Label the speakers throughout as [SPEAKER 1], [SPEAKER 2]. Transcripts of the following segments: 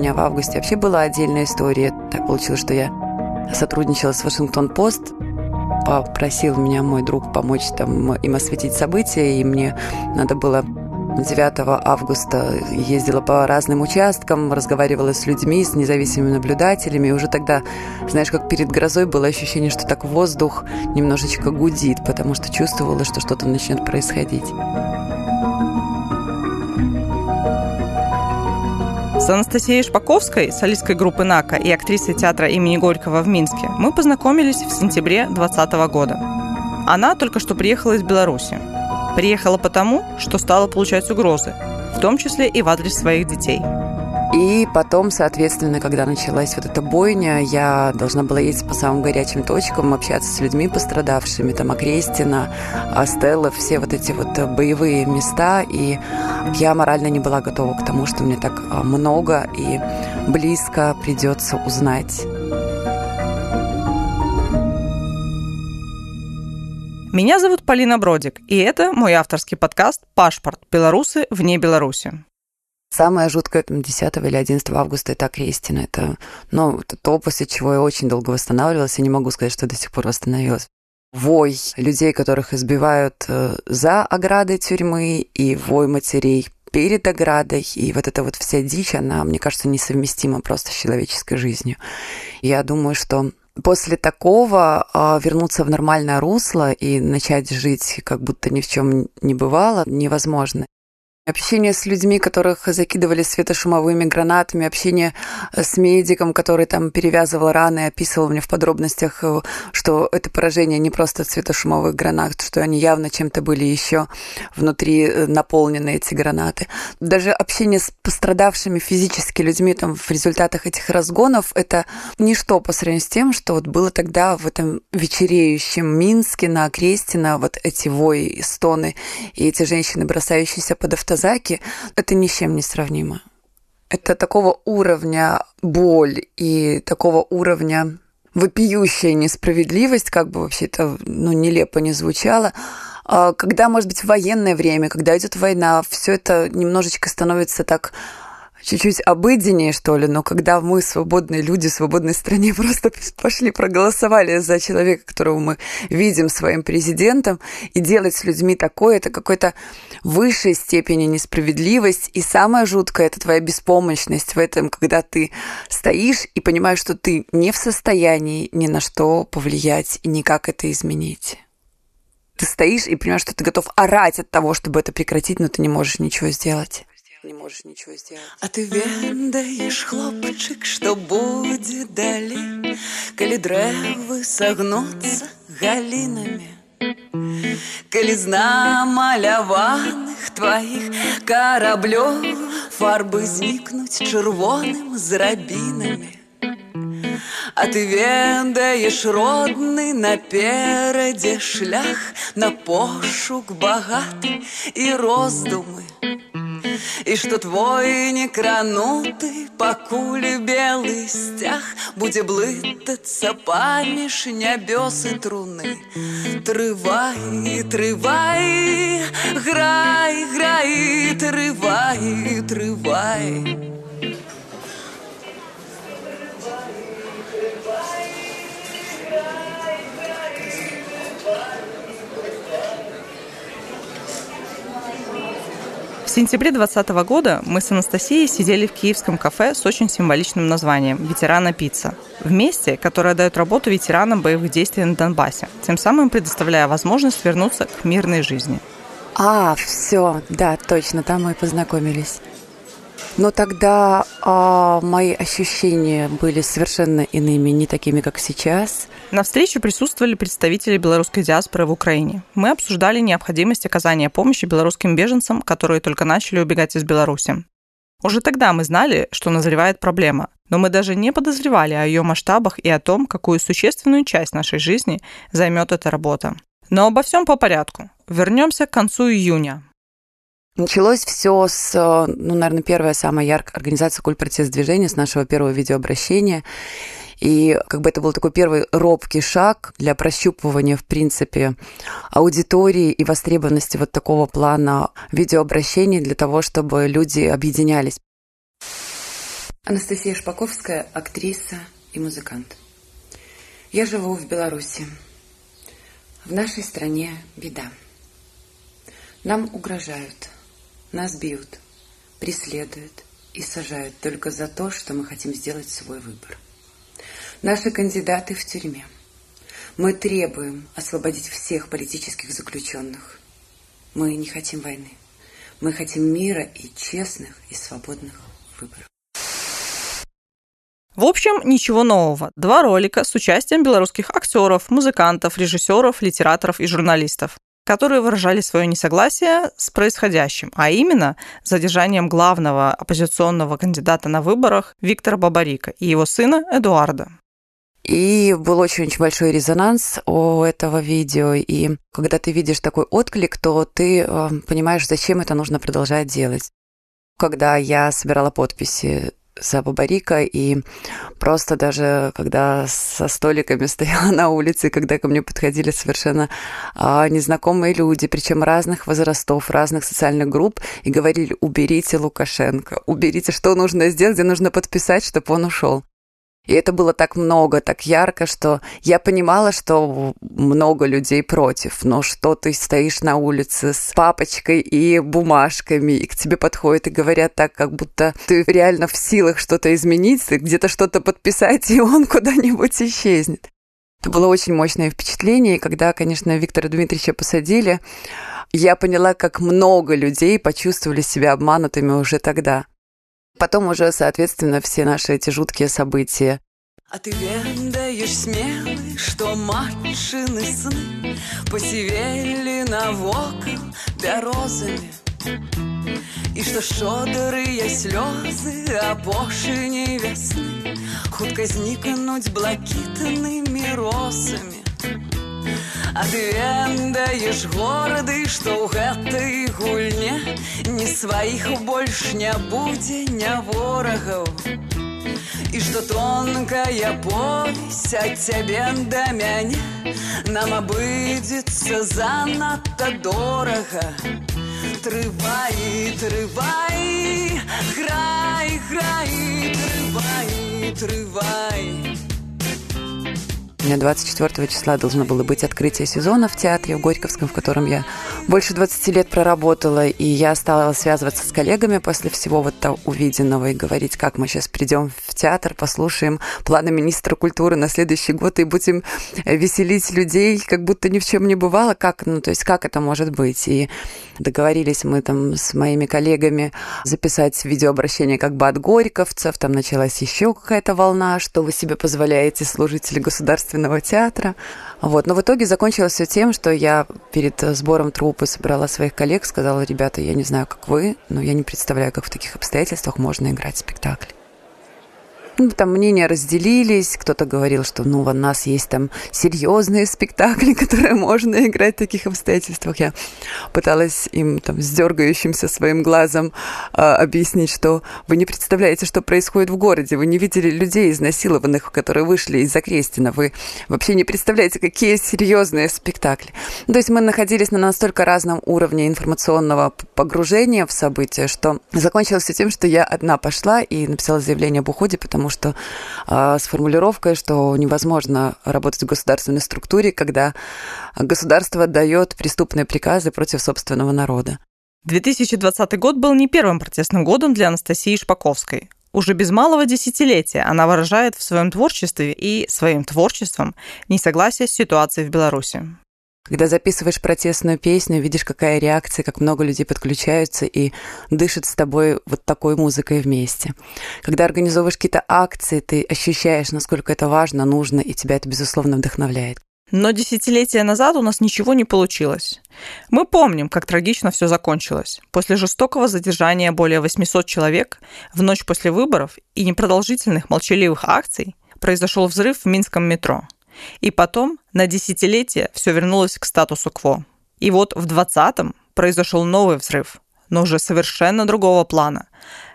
[SPEAKER 1] меня в августе вообще была отдельная история. Так получилось, что я сотрудничала с Вашингтон-Пост, попросил меня мой друг помочь там им осветить события, и мне надо было 9 августа ездила по разным участкам, разговаривала с людьми, с независимыми наблюдателями. И уже тогда, знаешь, как перед грозой было ощущение, что так воздух немножечко гудит, потому что чувствовала, что что-то начнет происходить.
[SPEAKER 2] С Анастасией Шпаковской, солисткой группы «Нака» и актрисой театра имени Горького в Минске мы познакомились в сентябре 2020 года. Она только что приехала из Беларуси. Приехала потому, что стала получать угрозы, в том числе и в адрес своих детей.
[SPEAKER 1] И потом, соответственно, когда началась вот эта бойня, я должна была ездить по самым горячим точкам, общаться с людьми пострадавшими, там, Окрестина, Астелла, все вот эти вот боевые места, и я морально не была готова к тому, что мне так а, много и близко придется узнать.
[SPEAKER 2] Меня зовут Полина Бродик, и это мой авторский подкаст «Пашпорт. Белорусы вне Беларуси».
[SPEAKER 1] Самое жуткое там, 10 или 11 августа это Окрестина. Это, ну, то, после чего я очень долго восстанавливалась, и не могу сказать, что до сих пор восстановилась. Вой людей, которых избивают э, за оградой тюрьмы, и вой матерей перед оградой, и вот эта вот вся дичь, она, мне кажется, несовместима просто с человеческой жизнью. Я думаю, что после такого э, вернуться в нормальное русло и начать жить, как будто ни в чем не бывало, невозможно. Общение с людьми, которых закидывали светошумовыми гранатами, общение э, с медиком, который там перевязывал раны, описывал мне в подробностях, э, что это поражение не просто светошумовых гранат, что они явно чем-то были еще внутри э, наполнены эти гранаты. Даже общение с пострадавшими физически людьми там в результатах этих разгонов это ничто по сравнению с тем, что вот было тогда в этом вечереющем Минске на Окрестина вот эти вои, стоны и эти женщины, бросающиеся под автомобиль автозаки, это ни с чем не сравнимо. Это такого уровня боль и такого уровня вопиющая несправедливость, как бы вообще это ну, нелепо не звучало, а когда, может быть, военное время, когда идет война, все это немножечко становится так чуть-чуть обыденнее, что ли, но когда мы, свободные люди в свободной стране, просто пошли проголосовали за человека, которого мы видим своим президентом, и делать с людьми такое, это какой-то высшей степени несправедливость, и самое жуткое – это твоя беспомощность в этом, когда ты стоишь и понимаешь, что ты не в состоянии ни на что повлиять и никак это изменить. Ты стоишь и понимаешь, что ты готов орать от того, чтобы это прекратить, но ты не можешь ничего сделать не можешь ничего сделать.
[SPEAKER 3] А ты ведаешь, хлопчик, что будет далей, Калі дрэвы сагнуцца галінамі. Калі з намаляваных тваіх караблёў фарбы знікнуць чырвоным з рабінамі. А ты ведаеш родны наперадзе шлях на пошук багаты і роздумы. и что твой некрануты пакуль белый стяг будзе блытацца паміж нябёс і труны. Трывай трывай грай грай трывай трывай
[SPEAKER 2] В сентябре 2020 года мы с Анастасией сидели в киевском кафе с очень символичным названием «Ветерана пицца». В месте, которое дает работу ветеранам боевых действий на Донбассе, тем самым предоставляя возможность вернуться к мирной жизни.
[SPEAKER 1] А, все, да, точно, там мы познакомились. Но тогда а, мои ощущения были совершенно иными, не такими, как сейчас.
[SPEAKER 2] На встрече присутствовали представители белорусской диаспоры в Украине. Мы обсуждали необходимость оказания помощи белорусским беженцам, которые только начали убегать из Беларуси. Уже тогда мы знали, что назревает проблема, но мы даже не подозревали о ее масштабах и о том, какую существенную часть нашей жизни займет эта работа. Но обо всем по порядку. Вернемся к концу июня.
[SPEAKER 1] Началось все с, ну, наверное, первая самая яркая организация «Культ протест движения», с нашего первого видеообращения. И как бы это был такой первый робкий шаг для прощупывания, в принципе, аудитории и востребованности вот такого плана видеообращений для того, чтобы люди объединялись. Анастасия Шпаковская – актриса и музыкант. Я живу в Беларуси. В нашей стране беда. Нам угрожают, нас бьют, преследуют и сажают только за то, что мы хотим сделать свой выбор. Наши кандидаты в тюрьме. Мы требуем освободить всех политических заключенных. Мы не хотим войны. Мы хотим мира и честных и свободных выборов.
[SPEAKER 2] В общем, ничего нового. Два ролика с участием белорусских актеров, музыкантов, режиссеров, литераторов и журналистов которые выражали свое несогласие с происходящим, а именно задержанием главного оппозиционного кандидата на выборах Виктора Бабарика и его сына Эдуарда.
[SPEAKER 1] И был очень-очень большой резонанс у этого видео. И когда ты видишь такой отклик, то ты э, понимаешь, зачем это нужно продолжать делать. Когда я собирала подписи за Бабарика, и просто даже когда со столиками стояла на улице, когда ко мне подходили совершенно а, незнакомые люди, причем разных возрастов, разных социальных групп, и говорили, уберите Лукашенко, уберите, что нужно сделать, где нужно подписать, чтобы он ушел. И это было так много, так ярко, что я понимала, что много людей против. Но что ты стоишь на улице с папочкой и бумажками, и к тебе подходят и говорят так, как будто ты реально в силах что-то изменить, где-то что-то подписать, и он куда-нибудь исчезнет. Это было очень мощное впечатление, и когда, конечно, Виктора Дмитриевича посадили, я поняла, как много людей почувствовали себя обманутыми уже тогда. Потом уже, соответственно, все наши эти жуткие события.
[SPEAKER 3] А ты ведаешь смелый, что матшины сны Посевели навокал бярозами І што шодырыя слёзы апошыняй вясны хутка знікнуць блакітнымі росамі. А ты ведаеш горады, што ў гэтай гульне ні сваіх больш не будзе не ворагаў. І што тонкая повесь ад цябе да мяне нам абыдзецца занадта дорага. Трывай, трывай, грай, грай, трывай, трывай.
[SPEAKER 1] У меня 24 числа должно было быть открытие сезона в театре в Горьковском, в котором я больше 20 лет проработала, и я стала связываться с коллегами после всего вот того увиденного и говорить, как мы сейчас придем в театр, послушаем планы министра культуры на следующий год и будем веселить людей, как будто ни в чем не бывало, как, ну, то есть как это может быть. И договорились мы там с моими коллегами записать видеообращение как бы от горьковцев, там началась еще какая-то волна, что вы себе позволяете, служители государственного театра. Вот. Но в итоге закончилось все тем, что я перед сбором трупы собрала своих коллег, сказала, ребята, я не знаю, как вы, но я не представляю, как в таких обстоятельствах можно играть спектакль. Ну, там мнения разделились, кто-то говорил, что ну, у нас есть там серьезные спектакли, которые можно играть в таких обстоятельствах. Я пыталась им там с дергающимся своим глазом э, объяснить, что вы не представляете, что происходит в городе, вы не видели людей изнасилованных, которые вышли из Окрестина, вы вообще не представляете, какие серьезные спектакли. То есть мы находились на настолько разном уровне информационного погружения в события, что закончилось тем, что я одна пошла и написала заявление об уходе, потому что э, с формулировкой, что невозможно работать в государственной структуре, когда государство дает преступные приказы против собственного народа.
[SPEAKER 2] 2020 год был не первым протестным годом для Анастасии Шпаковской. Уже без малого десятилетия она выражает в своем творчестве и своим творчеством несогласие с ситуацией в Беларуси.
[SPEAKER 1] Когда записываешь протестную песню, видишь, какая реакция, как много людей подключаются и дышат с тобой вот такой музыкой вместе. Когда организовываешь какие-то акции, ты ощущаешь, насколько это важно, нужно, и тебя это, безусловно, вдохновляет.
[SPEAKER 2] Но десятилетия назад у нас ничего не получилось. Мы помним, как трагично все закончилось. После жестокого задержания более 800 человек в ночь после выборов и непродолжительных молчаливых акций произошел взрыв в Минском метро – и потом на десятилетие все вернулось к статусу кво. И вот в 20-м произошел новый взрыв, но уже совершенно другого плана.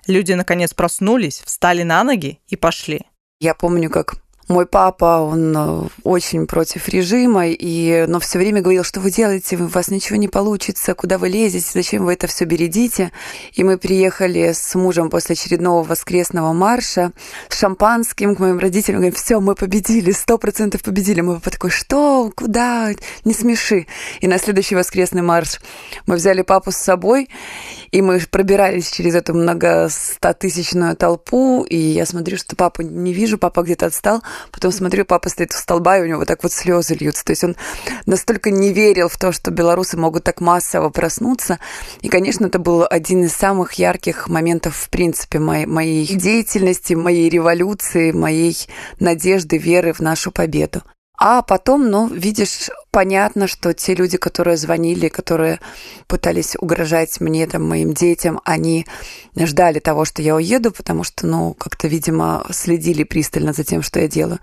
[SPEAKER 2] Люди наконец проснулись, встали на ноги и пошли.
[SPEAKER 1] Я помню, как Мой папа, он э, очень против режима, и, но все время говорил, что вы делаете, у вас ничего не получится, куда вы лезете, зачем вы это все бередите. И мы приехали с мужем после очередного воскресного марша с шампанским к моим родителям, говорим, все, мы победили, сто процентов победили. Мой папа такой, что, куда, не смеши. И на следующий воскресный марш мы взяли папу с собой, и мы пробирались через эту многостотысячную толпу, и я смотрю, что папу не вижу, папа где-то отстал, Потом смотрю, папа стоит у столба, и у него вот так вот слезы льются. То есть он настолько не верил в то, что белорусы могут так массово проснуться. И, конечно, это был один из самых ярких моментов, в принципе, моей, моей деятельности, моей революции, моей надежды, веры в нашу победу. А потом, ну, видишь, понятно, что те люди, которые звонили, которые пытались угрожать мне, там, моим детям, они ждали того, что я уеду, потому что, ну, как-то, видимо, следили пристально за тем, что я делаю.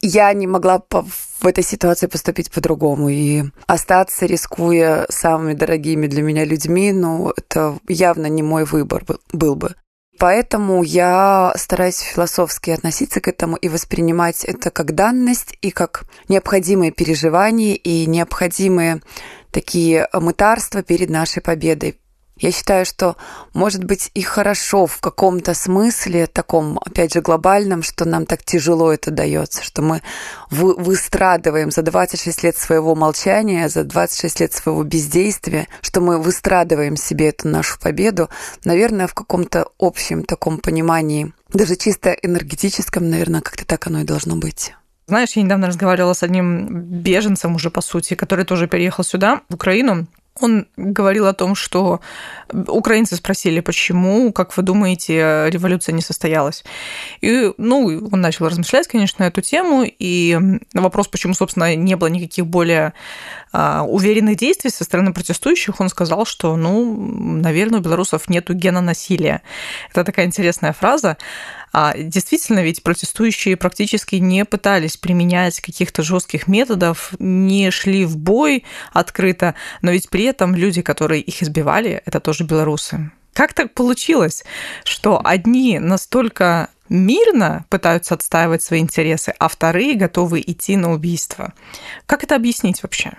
[SPEAKER 1] Я не могла в этой ситуации поступить по-другому. И остаться, рискуя самыми дорогими для меня людьми, ну, это явно не мой выбор был бы. Поэтому я стараюсь философски относиться к этому и воспринимать это как данность и как необходимые переживания и необходимые такие мытарства перед нашей победой. Я считаю, что, может быть, и хорошо в каком-то смысле, таком, опять же, глобальном, что нам так тяжело это дается, что мы вы, выстрадываем за 26 лет своего молчания, за 26 лет своего бездействия, что мы выстрадываем себе эту нашу победу, наверное, в каком-то общем таком понимании, даже чисто энергетическом, наверное, как-то так оно и должно быть.
[SPEAKER 2] Знаешь, я недавно разговаривала с одним беженцем уже, по сути, который тоже переехал сюда, в Украину, он говорил о том, что украинцы спросили, почему, как вы думаете, революция не состоялась. И, ну, он начал размышлять, конечно, эту тему, и на вопрос, почему, собственно, не было никаких более а, уверенных действий со стороны протестующих, он сказал, что, ну, наверное, у белорусов нет гена насилия. Это такая интересная фраза. А действительно, ведь протестующие практически не пытались применять каких-то жестких методов, не шли в бой открыто, но ведь при этом люди, которые их избивали, это тоже белорусы. Как так получилось, что одни настолько мирно пытаются отстаивать свои интересы, а вторые готовы идти на убийство? Как это объяснить вообще?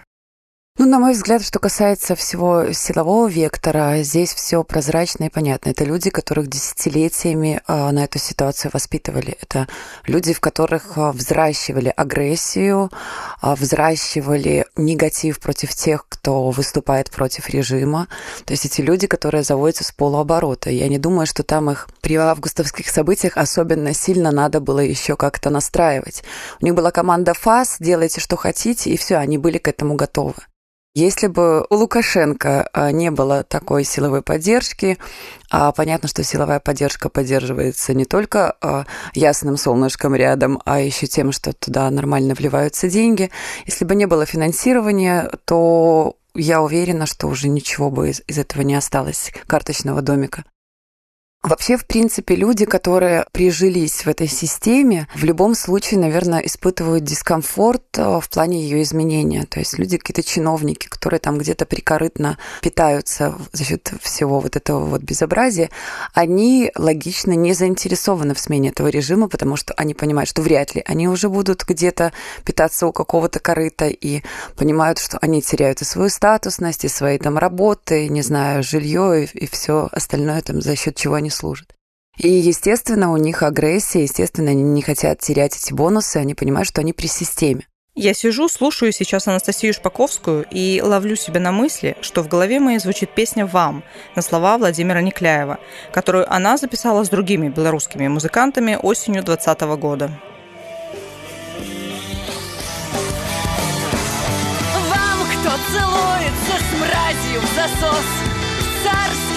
[SPEAKER 1] Ну, на мой взгляд, что касается всего силового вектора, здесь все прозрачно и понятно. Это люди, которых десятилетиями а, на эту ситуацию воспитывали. Это люди, в которых а, взращивали агрессию, а, взращивали негатив против тех, кто выступает против режима. То есть эти люди, которые заводятся с полуоборота. Я не думаю, что там их при августовских событиях особенно сильно надо было еще как-то настраивать. У них была команда ФАС, делайте, что хотите, и все, они были к этому готовы. Если бы у Лукашенко а, не было такой силовой поддержки, а понятно, что силовая поддержка поддерживается не только а, ясным солнышком рядом, а еще тем, что туда нормально вливаются деньги. Если бы не было финансирования, то я уверена, что уже ничего бы из, из этого не осталось, карточного домика. Вообще, в принципе, люди, которые прижились в этой системе, в любом случае, наверное, испытывают дискомфорт э, в плане ее изменения. То есть люди, какие-то чиновники, которые там где-то прикорытно питаются за счет всего вот этого вот безобразия, они логично не заинтересованы в смене этого режима, потому что они понимают, что вряд ли они уже будут где-то питаться у какого-то корыта и понимают, что они теряют и свою статусность, и свои там работы, не знаю, жилье и, и все остальное там за счет чего они служат. И, естественно, у них агрессия, естественно, они не хотят терять эти бонусы, они понимают, что они при системе.
[SPEAKER 2] Я сижу, слушаю сейчас Анастасию Шпаковскую и ловлю себя на мысли, что в голове моей звучит песня «Вам» на слова Владимира Никляева, которую она записала с другими белорусскими музыкантами осенью 2020 года.
[SPEAKER 3] Вам, кто целуется с мразью в засос,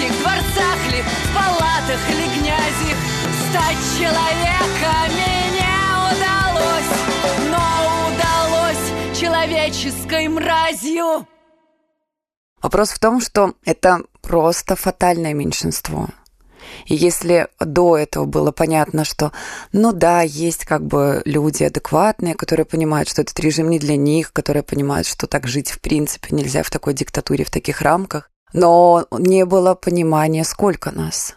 [SPEAKER 3] царских дворцах ли, в палатах ли князи Стать человеками не удалось, но удалось человеческой мразью.
[SPEAKER 1] Вопрос в том, что это просто фатальное меньшинство. И если до этого было понятно, что, ну да, есть как бы люди адекватные, которые понимают, что этот режим не для них, которые понимают, что так жить в принципе нельзя в такой диктатуре, в таких рамках, но не было понимания, сколько нас.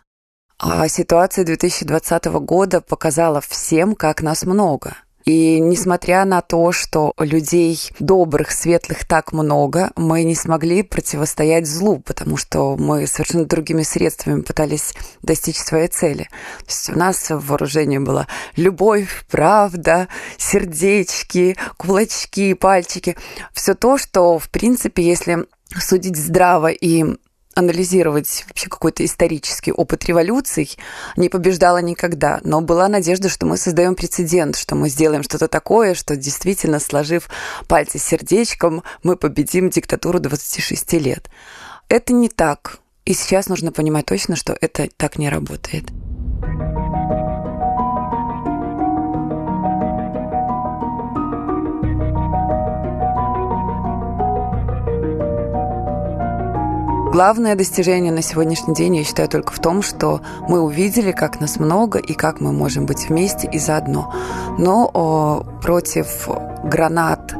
[SPEAKER 1] А ситуация 2020 года показала всем, как нас много. И несмотря на то, что людей добрых, светлых так много, мы не смогли противостоять злу, потому что мы совершенно другими средствами пытались достичь своей цели. То есть у нас в вооружении была любовь, правда, сердечки, кулачки, пальчики. Все то, что, в принципе, если судить здраво и анализировать вообще какой-то исторический опыт революций, не побеждала никогда. Но была надежда, что мы создаем прецедент, что мы сделаем что-то такое, что действительно, сложив пальцы сердечком, мы победим диктатуру 26 лет. Это не так. И сейчас нужно понимать точно, что это так не работает. Главное достижение на сегодняшний день, я считаю, только в том, что мы увидели, как нас много и как мы можем быть вместе и заодно. Но о, против гранат,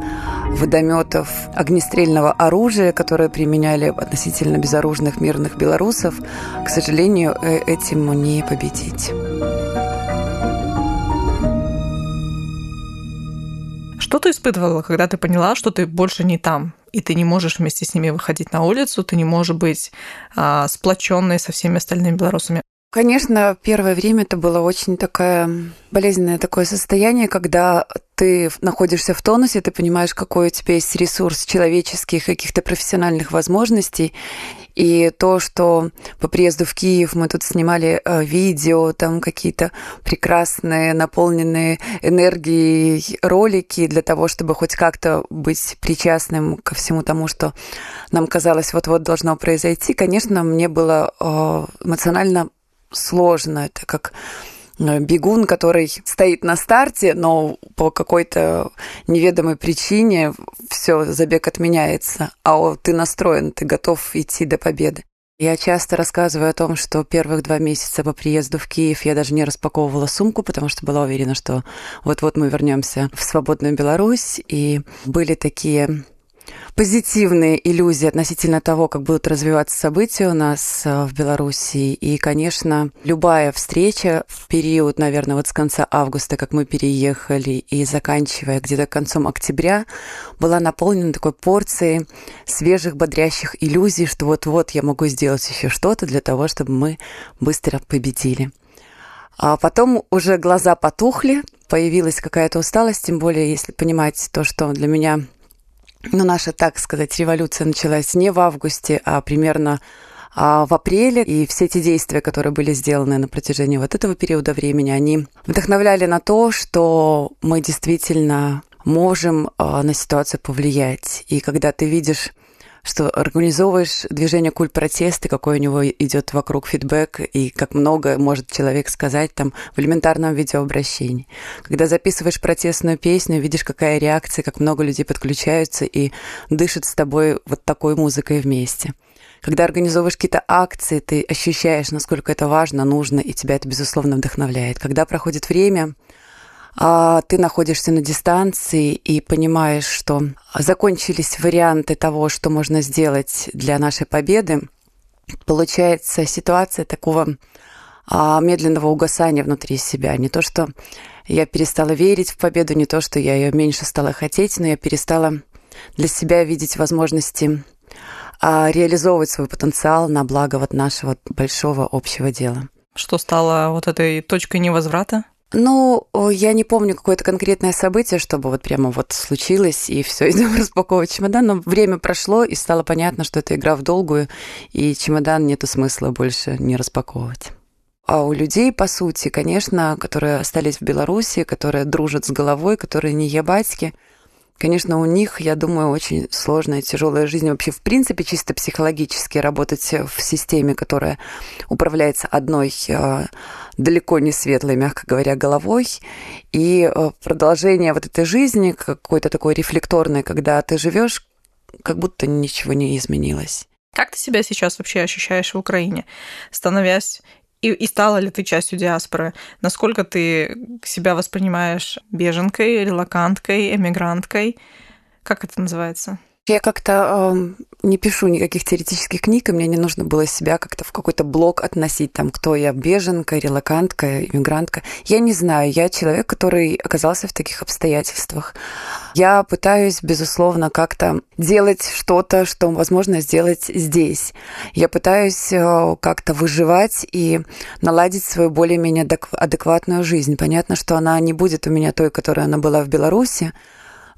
[SPEAKER 1] водометов, огнестрельного оружия, которое применяли относительно безоружных мирных белорусов, к сожалению, э, этим не победить.
[SPEAKER 2] Что ты испытывала, когда ты поняла, что ты больше не там? и ты не можешь вместе с ними выходить на улицу, ты не можешь быть а, сплоченной со всеми остальными белорусами.
[SPEAKER 1] Конечно, первое время это было очень такое болезненное такое состояние, когда ты находишься в тонусе, ты понимаешь, какой у тебя есть ресурс человеческих, каких-то профессиональных возможностей, и то, что по приезду в Киев мы тут снимали э, видео, там какие-то прекрасные, наполненные энергией ролики для того, чтобы хоть как-то быть причастным ко всему тому, что нам казалось вот-вот должно произойти, конечно, мне было э, эмоционально сложно. Это как бегун, который стоит на старте, но по какой-то неведомой причине все, забег отменяется, а ты настроен, ты готов идти до победы. Я часто рассказываю о том, что первых два месяца по приезду в Киев я даже не распаковывала сумку, потому что была уверена, что вот-вот мы вернемся в свободную Беларусь. И были такие позитивные иллюзии относительно того, как будут развиваться события у нас э, в Беларуси. И, конечно, любая встреча в период, наверное, вот с конца августа, как мы переехали, и заканчивая где-то концом октября, была наполнена такой порцией свежих, бодрящих иллюзий, что вот-вот я могу сделать еще что-то для того, чтобы мы быстро победили. А потом уже глаза потухли, появилась какая-то усталость, тем более, если понимать то, что для меня ну, наша, так сказать, революция началась не в августе, а примерно а в апреле, и все эти действия, которые были сделаны на протяжении вот этого периода времени, они вдохновляли на то, что мы действительно можем а, на ситуацию повлиять. И когда ты видишь что организовываешь движение культ протеста, какой у него идет вокруг фидбэк, и как много может человек сказать там в элементарном видеообращении. Когда записываешь протестную песню, видишь, какая реакция, как много людей подключаются и дышат с тобой вот такой музыкой вместе. Когда организовываешь какие-то акции, ты ощущаешь, насколько это важно, нужно, и тебя это, безусловно, вдохновляет. Когда проходит время, а ты находишься на дистанции и понимаешь, что закончились варианты того, что можно сделать для нашей победы, получается ситуация такого а, медленного угасания внутри себя. Не то, что я перестала верить в победу, не то, что я ее меньше стала хотеть, но я перестала для себя видеть возможности а, реализовывать свой потенциал на благо вот нашего большого общего дела.
[SPEAKER 2] Что стало вот этой точкой невозврата?
[SPEAKER 1] Ну, я не помню какое-то конкретное событие, чтобы вот прямо вот случилось, и все, идем распаковывать чемодан, но время прошло, и стало понятно, что это игра в долгую, и чемодан нету смысла больше не распаковывать. А у людей, по сути, конечно, которые остались в Беларуси, которые дружат с головой, которые не ебатьки, Конечно, у них, я думаю, очень сложная, тяжелая жизнь. Вообще, в принципе, чисто психологически работать в системе, которая управляется одной э, далеко не светлой, мягко говоря, головой. И э, продолжение вот этой жизни, какой-то такой рефлекторной, когда ты живешь, как будто ничего не изменилось.
[SPEAKER 2] Как ты себя сейчас вообще ощущаешь в Украине, становясь и, и стала ли ты частью диаспоры? Насколько ты себя воспринимаешь беженкой, релаканткой, эмигранткой? Как это называется?
[SPEAKER 1] Я как-то э, не пишу никаких теоретических книг, и мне не нужно было себя как-то в какой-то блок относить, там, кто я, беженка, релакантка, иммигрантка. Я не знаю, я человек, который оказался в таких обстоятельствах. Я пытаюсь, безусловно, как-то делать что-то, что возможно сделать здесь. Я пытаюсь э, как-то выживать и наладить свою более-менее адекватную жизнь. Понятно, что она не будет у меня той, которая она была в Беларуси,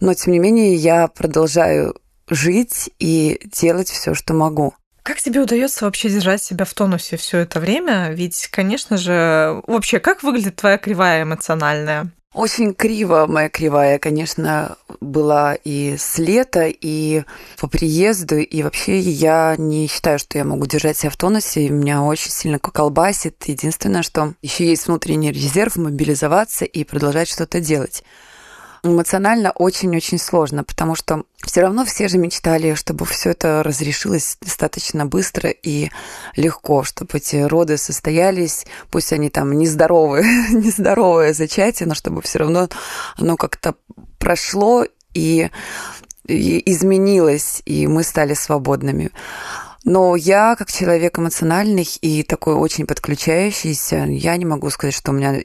[SPEAKER 1] но тем не менее я продолжаю жить и делать все, что могу.
[SPEAKER 2] Как тебе удается вообще держать себя в тонусе все это время? Ведь, конечно же, вообще, как выглядит твоя кривая эмоциональная?
[SPEAKER 1] Очень криво моя кривая, конечно, была и с лета, и по приезду, и вообще я не считаю, что я могу держать себя в тонусе, и меня очень сильно колбасит. Единственное, что еще есть внутренний резерв мобилизоваться и продолжать что-то делать эмоционально очень-очень сложно, потому что все равно все же мечтали, чтобы все это разрешилось достаточно быстро и легко, чтобы эти роды состоялись, пусть они там нездоровые, нездоровое зачатие, но чтобы все равно оно как-то прошло и, и изменилось, и мы стали свободными. Но я, как человек эмоциональный и такой очень подключающийся, я не могу сказать, что у меня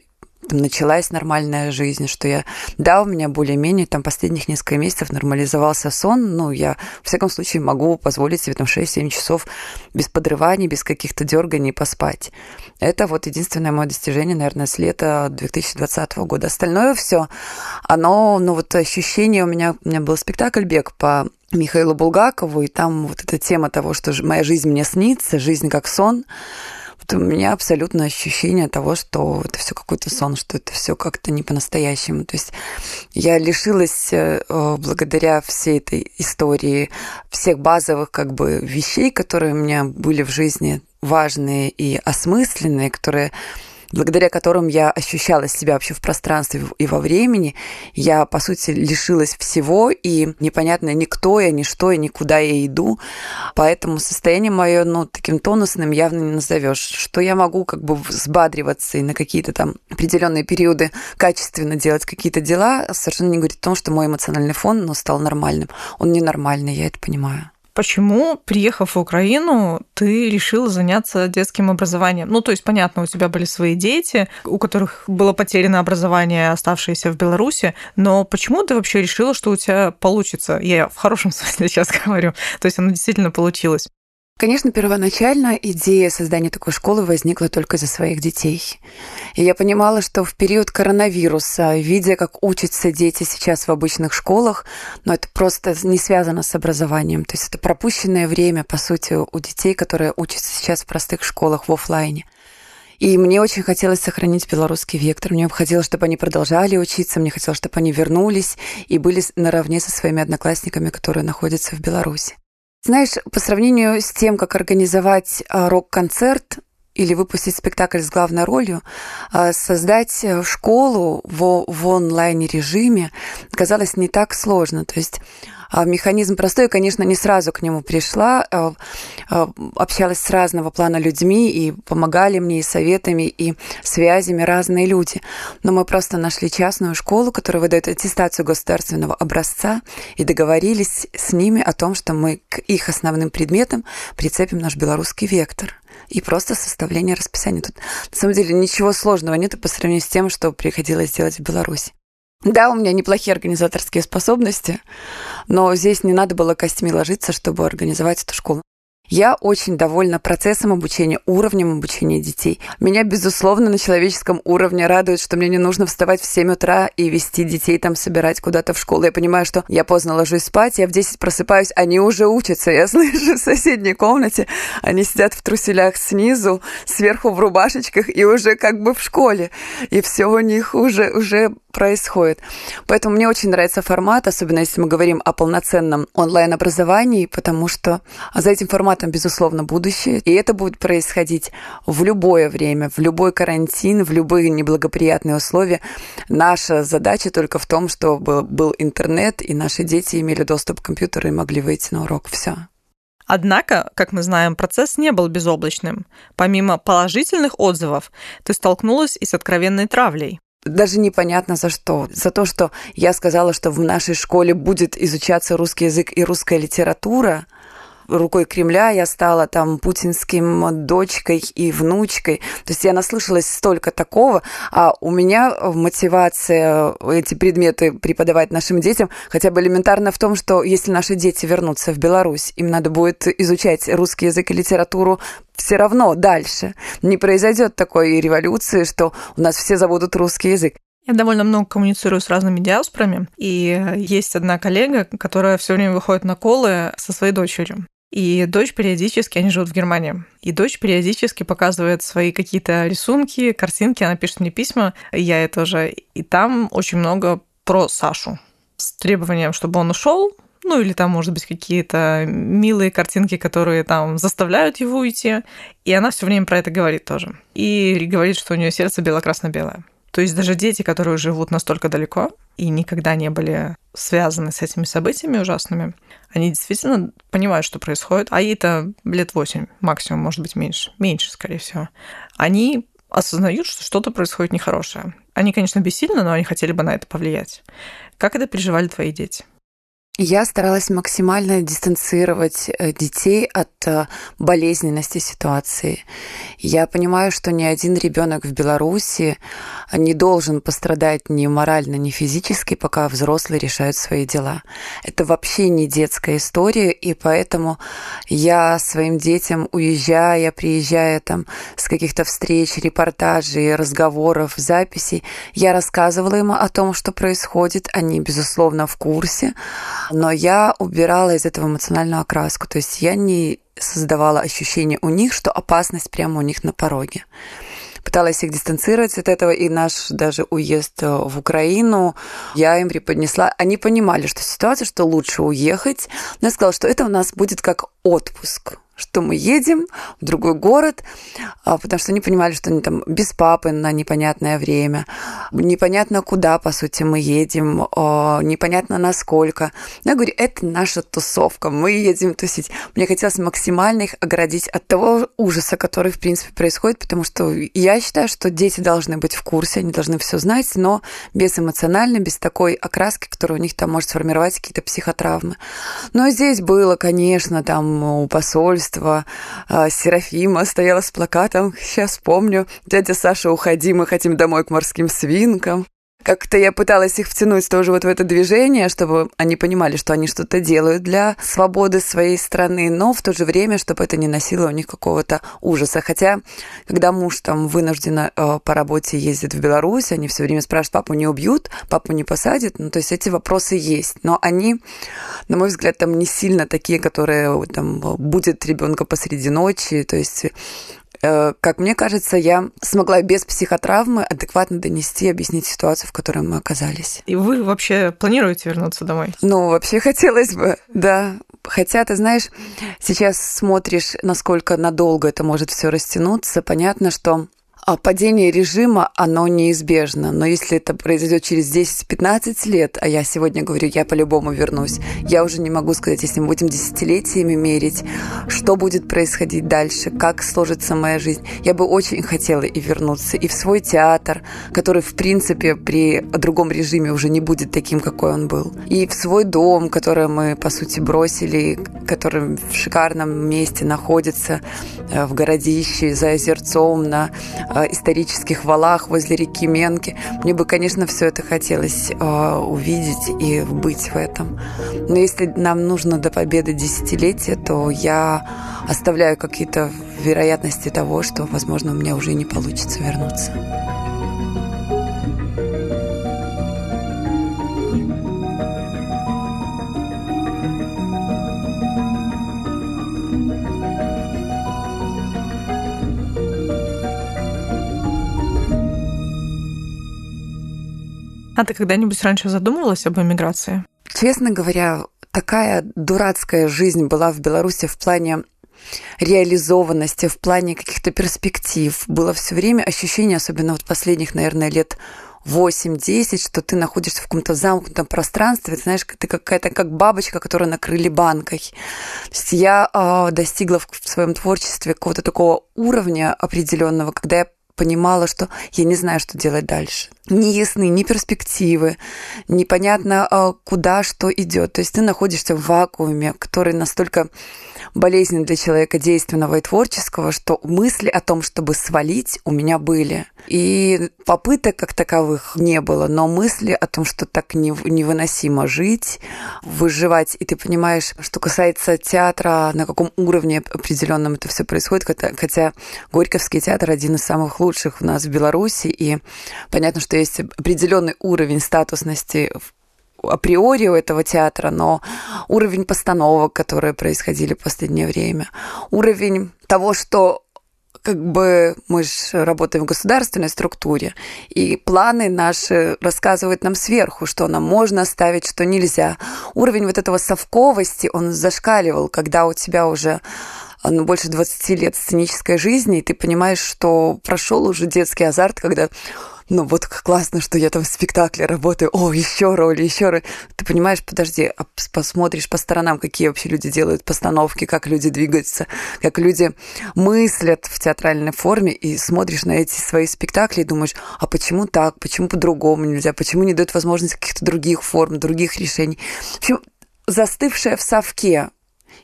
[SPEAKER 1] там, началась нормальная жизнь, что я, да, у меня более-менее там последних несколько месяцев нормализовался сон, ну, я, в всяком случае, могу позволить себе там 6-7 часов без подрываний, без каких-то дерганий поспать. Это вот единственное мое достижение, наверное, с лета 2020 года. Остальное все, оно, ну, вот ощущение у меня, у меня был спектакль «Бег» по Михаилу Булгакову, и там вот эта тема того, что моя жизнь мне снится, жизнь как сон, у меня абсолютно ощущение того, что это все какой-то сон, что это все как-то не по-настоящему. То есть я лишилась э, благодаря всей этой истории всех базовых как бы вещей, которые у меня были в жизни важные и осмысленные, которые благодаря которым я ощущала себя вообще в пространстве и во времени, я, по сути, лишилась всего, и непонятно ни кто я, ни что я, никуда я иду. Поэтому состояние мое, ну, таким тонусным явно не назовешь. Что я могу как бы взбадриваться и на какие-то там определенные периоды качественно делать какие-то дела, совершенно не говорит о том, что мой эмоциональный фон ну, стал нормальным. Он ненормальный, я это понимаю.
[SPEAKER 2] Почему, приехав в Украину, ты решила заняться детским образованием? Ну, то есть, понятно, у тебя были свои дети, у которых было потеряно образование, оставшееся в Беларуси, но почему ты вообще решила, что у тебя получится? Я в хорошем смысле сейчас говорю. То есть, оно действительно получилось.
[SPEAKER 1] Конечно, первоначально идея создания такой школы возникла только за своих детей. И я понимала, что в период коронавируса, видя, как учатся дети сейчас в обычных школах, но это просто не связано с образованием. То есть это пропущенное время, по сути, у детей, которые учатся сейчас в простых школах в офлайне. И мне очень хотелось сохранить белорусский вектор. Мне хотелось, чтобы они продолжали учиться, мне хотелось, чтобы они вернулись и были наравне со своими одноклассниками, которые находятся в Беларуси. Знаешь, по сравнению с тем, как организовать а, рок-концерт или выпустить спектакль с главной ролью, а, создать э, школу в, в онлайн-режиме казалось не так сложно. То есть механизм простой, конечно, не сразу к нему пришла, а, а, общалась с разного плана людьми, и помогали мне и советами, и связями разные люди. Но мы просто нашли частную школу, которая выдает аттестацию государственного образца, и договорились с ними о том, что мы к их основным предметам прицепим наш белорусский вектор и просто составление расписания. Тут на самом деле ничего сложного нет по сравнению с тем, что приходилось делать в Беларуси. Да, у меня неплохие организаторские способности, но здесь не надо было костями ложиться, чтобы организовать эту школу. Я очень довольна процессом обучения, уровнем обучения детей. Меня, безусловно, на человеческом уровне радует, что мне не нужно вставать в 7 утра и вести детей там собирать куда-то в школу. Я понимаю, что я поздно ложусь спать, я в 10 просыпаюсь, они уже учатся. Я слышу в соседней комнате, они сидят в труселях снизу, сверху в рубашечках и уже как бы в школе. И все у них уже, уже происходит. Поэтому мне очень нравится формат, особенно если мы говорим о полноценном онлайн-образовании, потому что за этим форматом, безусловно, будущее. И это будет происходить в любое время, в любой карантин, в любые неблагоприятные условия. Наша задача только в том, чтобы был интернет, и наши дети имели доступ к компьютеру и могли выйти на урок. Все.
[SPEAKER 2] Однако, как мы знаем, процесс не был безоблачным. Помимо положительных отзывов, ты столкнулась и с откровенной травлей.
[SPEAKER 1] Даже непонятно за что. За то, что я сказала, что в нашей школе будет изучаться русский язык и русская литература – рукой Кремля, я стала там путинским дочкой и внучкой. То есть я наслышалась столько такого, а у меня мотивация эти предметы преподавать нашим детям хотя бы элементарно в том, что если наши дети вернутся в Беларусь, им надо будет изучать русский язык и литературу все равно дальше. Не произойдет такой революции, что у нас все забудут русский язык.
[SPEAKER 2] Я довольно много коммуницирую с разными диаспорами, и есть одна коллега, которая все время выходит на колы со своей дочерью. И дочь периодически, они живут в Германии, и дочь периодически показывает свои какие-то рисунки, картинки, она пишет мне письма, я это тоже, и там очень много про Сашу с требованием, чтобы он ушел, ну или там, может быть, какие-то милые картинки, которые там заставляют его уйти. И она все время про это говорит тоже. И говорит, что у нее сердце бело-красно-белое. То есть даже дети, которые живут настолько далеко и никогда не были связаны с этими событиями ужасными, они действительно понимают, что происходит. А ей-то лет 8 максимум, может быть, меньше. Меньше, скорее всего. Они осознают, что что-то происходит нехорошее. Они, конечно, бессильны, но они хотели бы на это повлиять. Как это переживали твои дети?
[SPEAKER 1] Я старалась максимально дистанцировать э, детей от э, болезненности ситуации. Я понимаю, что ни один ребенок в Беларуси не должен пострадать ни морально, ни физически, пока взрослые решают свои дела. Это вообще не детская история, и поэтому я своим детям, уезжая, приезжая там с каких-то встреч, репортажей, разговоров, записей, я рассказывала им о том, что происходит. Они, безусловно, в курсе но я убирала из этого эмоциональную окраску. То есть я не создавала ощущение у них, что опасность прямо у них на пороге. Пыталась их дистанцировать от этого, и наш даже уезд э, в Украину я им преподнесла. Они понимали, что ситуация, что лучше уехать. Но я сказала, что это у нас будет как отпуск что мы едем в другой город, а, потому что они понимали, что они там без папы на непонятное время, непонятно куда, по сути, мы едем, а, непонятно насколько. Но я говорю, это наша тусовка, мы едем тусить. Мне хотелось максимально их оградить от того ужаса, который, в принципе, происходит, потому что я считаю, что дети должны быть в курсе, они должны все знать, но без эмоциональной, без такой окраски, которая у них там может сформировать какие-то психотравмы. Но здесь было, конечно, там у посольства издательства а, Серафима стояла с плакатом, сейчас помню, «Дядя Саша, уходи, мы хотим домой к морским свинкам». Как-то я пыталась их втянуть тоже вот в это движение, чтобы они понимали, что они что-то делают для свободы своей страны, но в то же время, чтобы это не носило у них какого-то ужаса. Хотя, когда муж там вынужденно э, по работе ездит в Беларусь, они все время спрашивают, папу не убьют, папу не посадят. Ну, то есть эти вопросы есть. Но они, на мой взгляд, там не сильно такие, которые там будет ребенка посреди ночи. То есть как мне кажется, я смогла без психотравмы адекватно донести, объяснить ситуацию, в которой мы оказались.
[SPEAKER 2] И вы вообще планируете вернуться домой?
[SPEAKER 1] Ну, вообще хотелось бы, да. Хотя, ты знаешь, сейчас смотришь, насколько надолго это может все растянуться. Понятно, что а падение режима, оно неизбежно. Но если это произойдет через 10-15 лет, а я сегодня говорю, я по-любому вернусь, я уже не могу сказать, если мы будем десятилетиями мерить, что будет происходить дальше, как сложится моя жизнь. Я бы очень хотела и вернуться, и в свой театр, который, в принципе, при другом режиме уже не будет таким, какой он был. И в свой дом, который мы, по сути, бросили, который в шикарном месте находится, э, в городище, за озерцом, на Э, исторических валах возле реки Менки. Мне бы, конечно, все это хотелось э, увидеть и быть в этом. Но если нам нужно до победы десятилетия, то я оставляю какие-то вероятности того, что, возможно, у меня уже не получится вернуться.
[SPEAKER 2] А ты когда-нибудь раньше задумывалась об эмиграции?
[SPEAKER 1] Честно говоря, такая дурацкая жизнь была в Беларуси в плане реализованности, в плане каких-то перспектив. Было все время ощущение, особенно вот последних, наверное, лет 8-10, что ты находишься в каком-то замкнутом пространстве, ты знаешь, ты какая-то как бабочка, которую накрыли банкой. То есть я э, достигла в, в своем творчестве какого-то такого уровня определенного, когда я понимала, что я не знаю, что делать дальше. Не ясны ни перспективы, непонятно, а, куда что идет. То есть ты находишься в вакууме, который настолько болезнен для человека действенного и творческого, что мысли о том, чтобы свалить, у меня были. И попыток как таковых не было, но мысли о том, что так невыносимо жить, выживать. И ты понимаешь, что касается театра, на каком уровне определенном это все происходит, хотя Горьковский театр один из самых лучших у нас в Беларуси, и понятно, что есть определенный уровень статусности априори у этого театра, но уровень постановок, которые происходили в последнее время, уровень того, что как бы мы же работаем в государственной структуре, и планы наши рассказывают нам сверху, что нам можно ставить, что нельзя. Уровень вот этого совковости, он зашкаливал, когда у тебя уже ну, больше 20 лет сценической жизни, и ты понимаешь, что прошел уже детский азарт, когда ну вот классно, что я там в спектакле работаю, о, еще роли, еще роли. Ты понимаешь, подожди, а посмотришь по сторонам, какие вообще люди делают постановки, как люди двигаются, как люди мыслят в театральной форме, и смотришь на эти свои спектакли и думаешь, а почему так, почему по-другому нельзя, почему не дают возможность каких-то других форм, других решений. В общем, застывшая в совке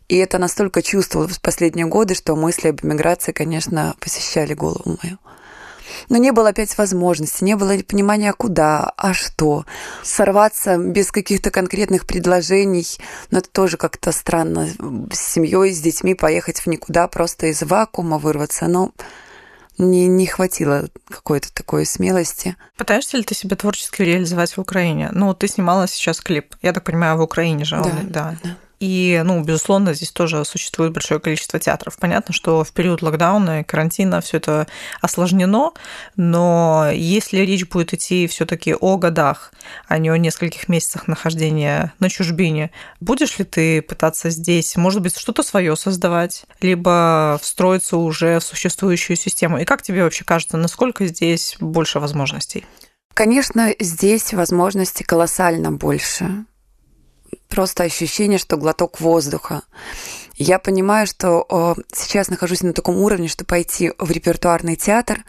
[SPEAKER 1] и это настолько чувствовалось в последние годы, что мысли об эмиграции, конечно, посещали голову мою. Но не было опять возможности, не было понимания, куда, а что. Сорваться без каких-то конкретных предложений, но это тоже как-то странно. С семьей, с детьми поехать в никуда, просто из вакуума вырваться. Но не, не хватило какой-то такой смелости.
[SPEAKER 2] Пытаешься ли ты себя творчески реализовать в Украине? Ну, ты снимала сейчас клип, я так понимаю, в Украине же.
[SPEAKER 1] Да, да. да.
[SPEAKER 2] И, ну, безусловно, здесь тоже существует большое количество театров. Понятно, что в период локдауна и карантина все это осложнено, но если речь будет идти все-таки о годах, а не о нескольких месяцах нахождения на чужбине, будешь ли ты пытаться здесь, может быть, что-то свое создавать, либо встроиться уже в существующую систему? И как тебе вообще кажется, насколько здесь больше возможностей?
[SPEAKER 1] Конечно, здесь возможностей колоссально больше просто ощущение, что глоток воздуха. Я понимаю, что сейчас нахожусь на таком уровне, что пойти в репертуарный театр,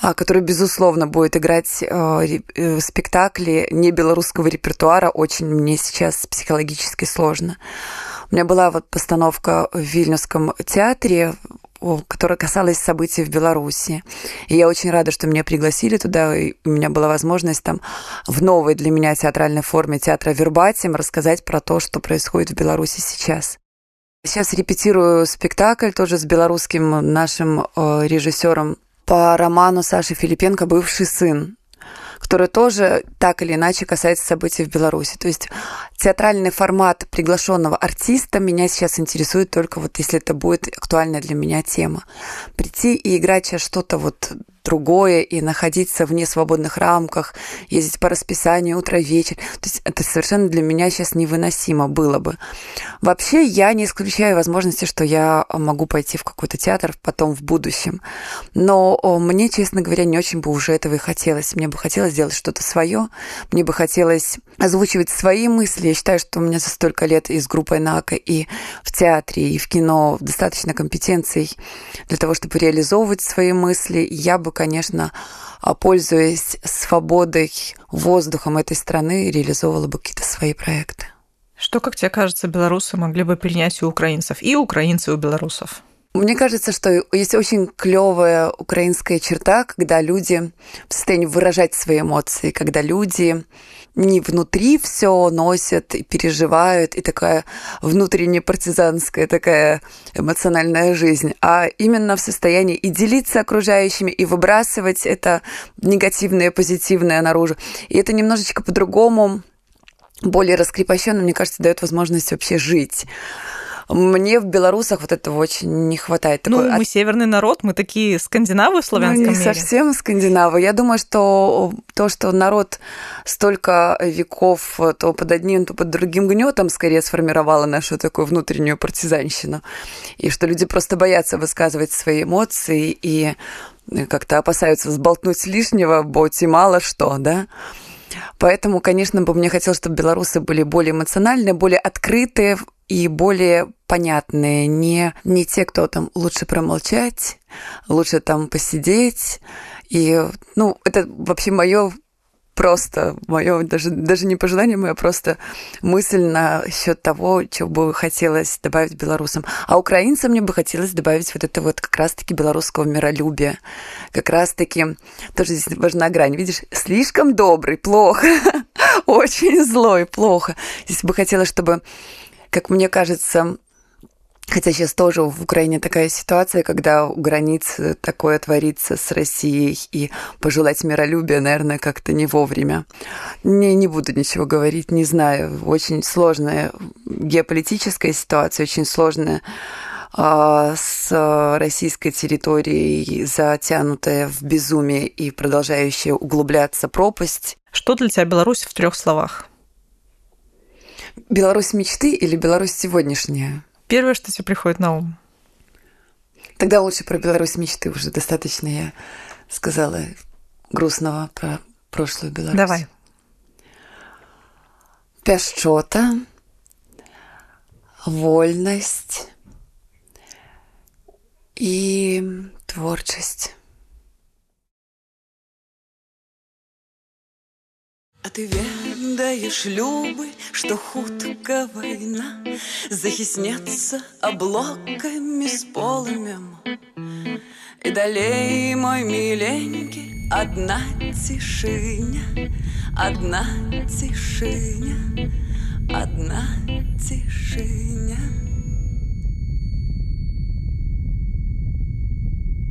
[SPEAKER 1] а, который, безусловно, будет играть э, спектакли не белорусского репертуара, очень мне сейчас психологически сложно. У меня была вот постановка в Вильнюсском театре которая касалась событий в Беларуси. И я очень рада, что меня пригласили туда, и у меня была возможность там в новой для меня театральной форме театра «Вербатим» рассказать про то, что происходит в Беларуси сейчас. Сейчас репетирую спектакль тоже с белорусским нашим э, режиссером по роману Саши Филипенко «Бывший сын» которая тоже так или иначе касается событий в Беларуси. То есть театральный формат приглашенного артиста меня сейчас интересует только вот если это будет актуальная для меня тема. Прийти и играть сейчас что-то вот другое и находиться вне свободных рамках, ездить по расписанию утро-вечер. То есть это совершенно для меня сейчас невыносимо было бы. Вообще я не исключаю возможности, что я могу пойти в какой-то театр потом в будущем. Но мне, честно говоря, не очень бы уже этого и хотелось. Мне бы хотелось сделать что-то свое. Мне бы хотелось озвучивать свои мысли. Я считаю, что у меня за столько лет и с группой НАКа, и в театре, и в кино достаточно компетенций для того, чтобы реализовывать свои мысли. Я бы конечно, а, пользуясь свободой, воздухом этой страны, реализовывала бы какие-то свои проекты.
[SPEAKER 2] Что, как тебе кажется, белорусы могли бы перенять у украинцев и украинцы у белорусов?
[SPEAKER 1] Мне кажется, что есть очень клевая украинская черта, когда люди в состоянии выражать свои эмоции, когда люди не внутри все носят и переживают, и такая внутренняя партизанская такая эмоциональная жизнь, а именно в состоянии и делиться окружающими, и выбрасывать это негативное, позитивное наружу. И это немножечко по-другому, более раскрепощенно, мне кажется, дает возможность вообще жить. Мне в белорусах вот этого очень не хватает.
[SPEAKER 2] Ну, Такой... мы северный народ, мы такие скандинавы в славянском ну,
[SPEAKER 1] не мире. совсем скандинавы. Я думаю, что то, что народ столько веков то под одним, то под другим гнетом скорее сформировало нашу такую внутреннюю партизанщину. И что люди просто боятся высказывать свои эмоции и как-то опасаются сболтнуть лишнего, боти мало что, да. Поэтому, конечно, бы мне хотелось, чтобы белорусы были более эмоциональные, более открытые и более понятные, не, не те, кто там лучше промолчать, лучше там посидеть. И, ну, это вообще мое просто мое даже, даже не пожелание мое, просто мысль на счет того, что бы хотелось добавить белорусам. А украинцам мне бы хотелось добавить вот это вот как раз-таки белорусского миролюбия. Как раз-таки, тоже здесь важна грань, видишь, слишком добрый, плохо, очень злой, плохо. Здесь бы хотелось, чтобы, как мне кажется, Хотя сейчас тоже в Украине такая ситуация, когда у границ такое творится с Россией, и пожелать миролюбия, наверное, как-то не вовремя. Не, не буду ничего говорить, не знаю. Очень сложная геополитическая ситуация, очень сложная а, с российской территорией, затянутая в безумие и продолжающая углубляться пропасть.
[SPEAKER 2] Что для тебя Беларусь в трех словах?
[SPEAKER 1] Беларусь мечты или Беларусь сегодняшняя?
[SPEAKER 2] Первое, что тебе приходит на ум.
[SPEAKER 1] Тогда лучше про Беларусь мечты уже достаточно я сказала грустного про прошлую Беларусь.
[SPEAKER 2] Давай.
[SPEAKER 1] Пяшчота, вольность и творчесть.
[SPEAKER 3] А ты ведаешь, любы, что хутка война Захиснецца облоками с полымем. И далей, мой миленький, одна тишиня Одна тишиня, одна тишиня.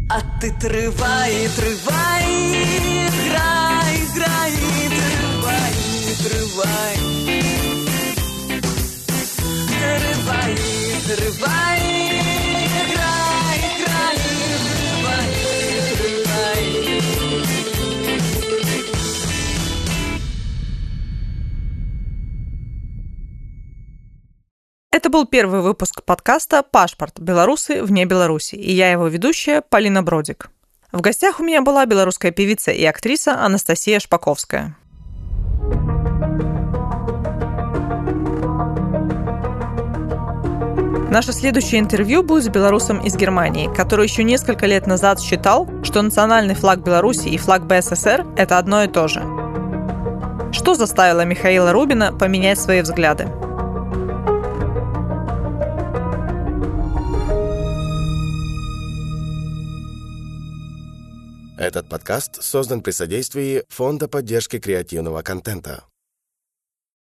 [SPEAKER 3] А ты трывай, трывай, играй, играй, трывай. Трывай, трывай, играй, играй, трывай, трывай.
[SPEAKER 2] Это был первый выпуск подкаста «Пашпорт. Белорусы вне Беларуси» и я его ведущая Полина Бродик. В гостях у меня была белорусская певица и актриса Анастасия Шпаковская. Наше следующее интервью будет с белорусом из Германии, который еще несколько лет назад считал, что национальный флаг Беларуси и флаг БССР – это одно и то же. Что заставило Михаила Рубина поменять свои взгляды?
[SPEAKER 4] Этот подкаст создан при содействии Фонда поддержки креативного контента.